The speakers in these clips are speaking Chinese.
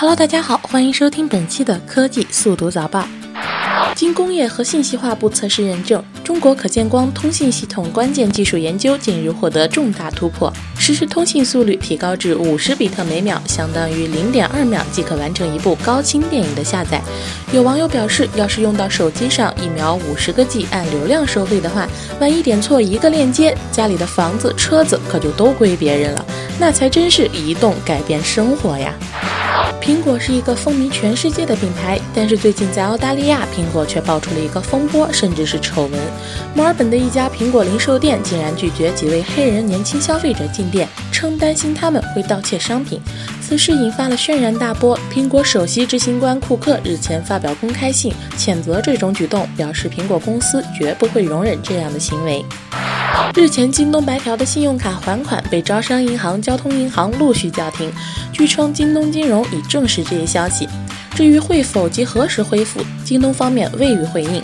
Hello，大家好，欢迎收听本期的科技速读早报。经工业和信息化部测试认证，中国可见光通信系统关键技术研究近日获得重大突破，实时通信速率提高至五十比特每秒，相当于零点二秒即可完成一部高清电影的下载。有网友表示，要是用到手机上一秒五十个 G 按流量收费的话，万一点错一个链接，家里的房子、车子可就都归别人了，那才真是移动改变生活呀！苹果是一个风靡全世界的品牌，但是最近在澳大利亚，苹果却爆出了一个风波，甚至是丑闻。墨尔本的一家苹果零售店竟然拒绝几位黑人年轻消费者进店，称担心他们会盗窃商品。此事引发了轩然大波。苹果首席执行官库克日前发表公开信，谴责这种举动，表示苹果公司绝不会容忍这样的行为。日前，京东白条的信用卡还款被招商银行、交通银行陆续叫停。据称，京东金融已证实这一消息。至于会否及何时恢复，京东方面未予回应。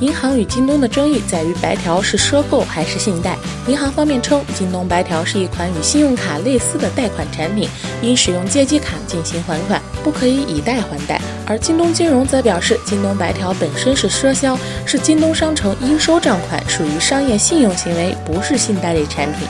银行与京东的争议在于白条是赊购还是信贷。银行方面称，京东白条是一款与信用卡类似的贷款产品，应使用借记卡进行还款，不可以以贷还贷。而京东金融则表示，京东白条本身是赊销，是京东商城应收账款，属于商业信用行为，不是信贷类产品。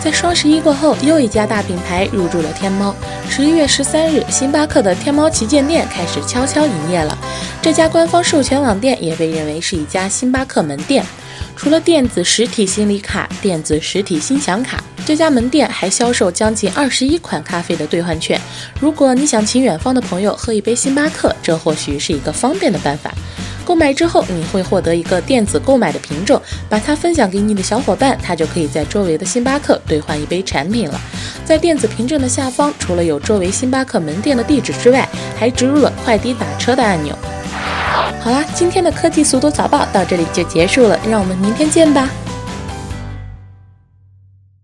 在双十一过后，又一家大品牌入驻了天猫。十一月十三日，星巴克的天猫旗舰店开始悄悄营业了。这家官方授权网店也被认为是一家星巴克门店。除了电子实体心理卡、电子实体心享卡，这家门店还销售将近二十一款咖啡的兑换券。如果你想请远方的朋友喝一杯星巴克，这或许是一个方便的办法。购买之后，你会获得一个电子购买的凭证，把它分享给你的小伙伴，他就可以在周围的星巴克兑换一杯产品了。在电子凭证的下方，除了有周围星巴克门店的地址之外，还植入了快递打车的按钮。好啦，今天的科技速读早报到这里就结束了，让我们明天见吧。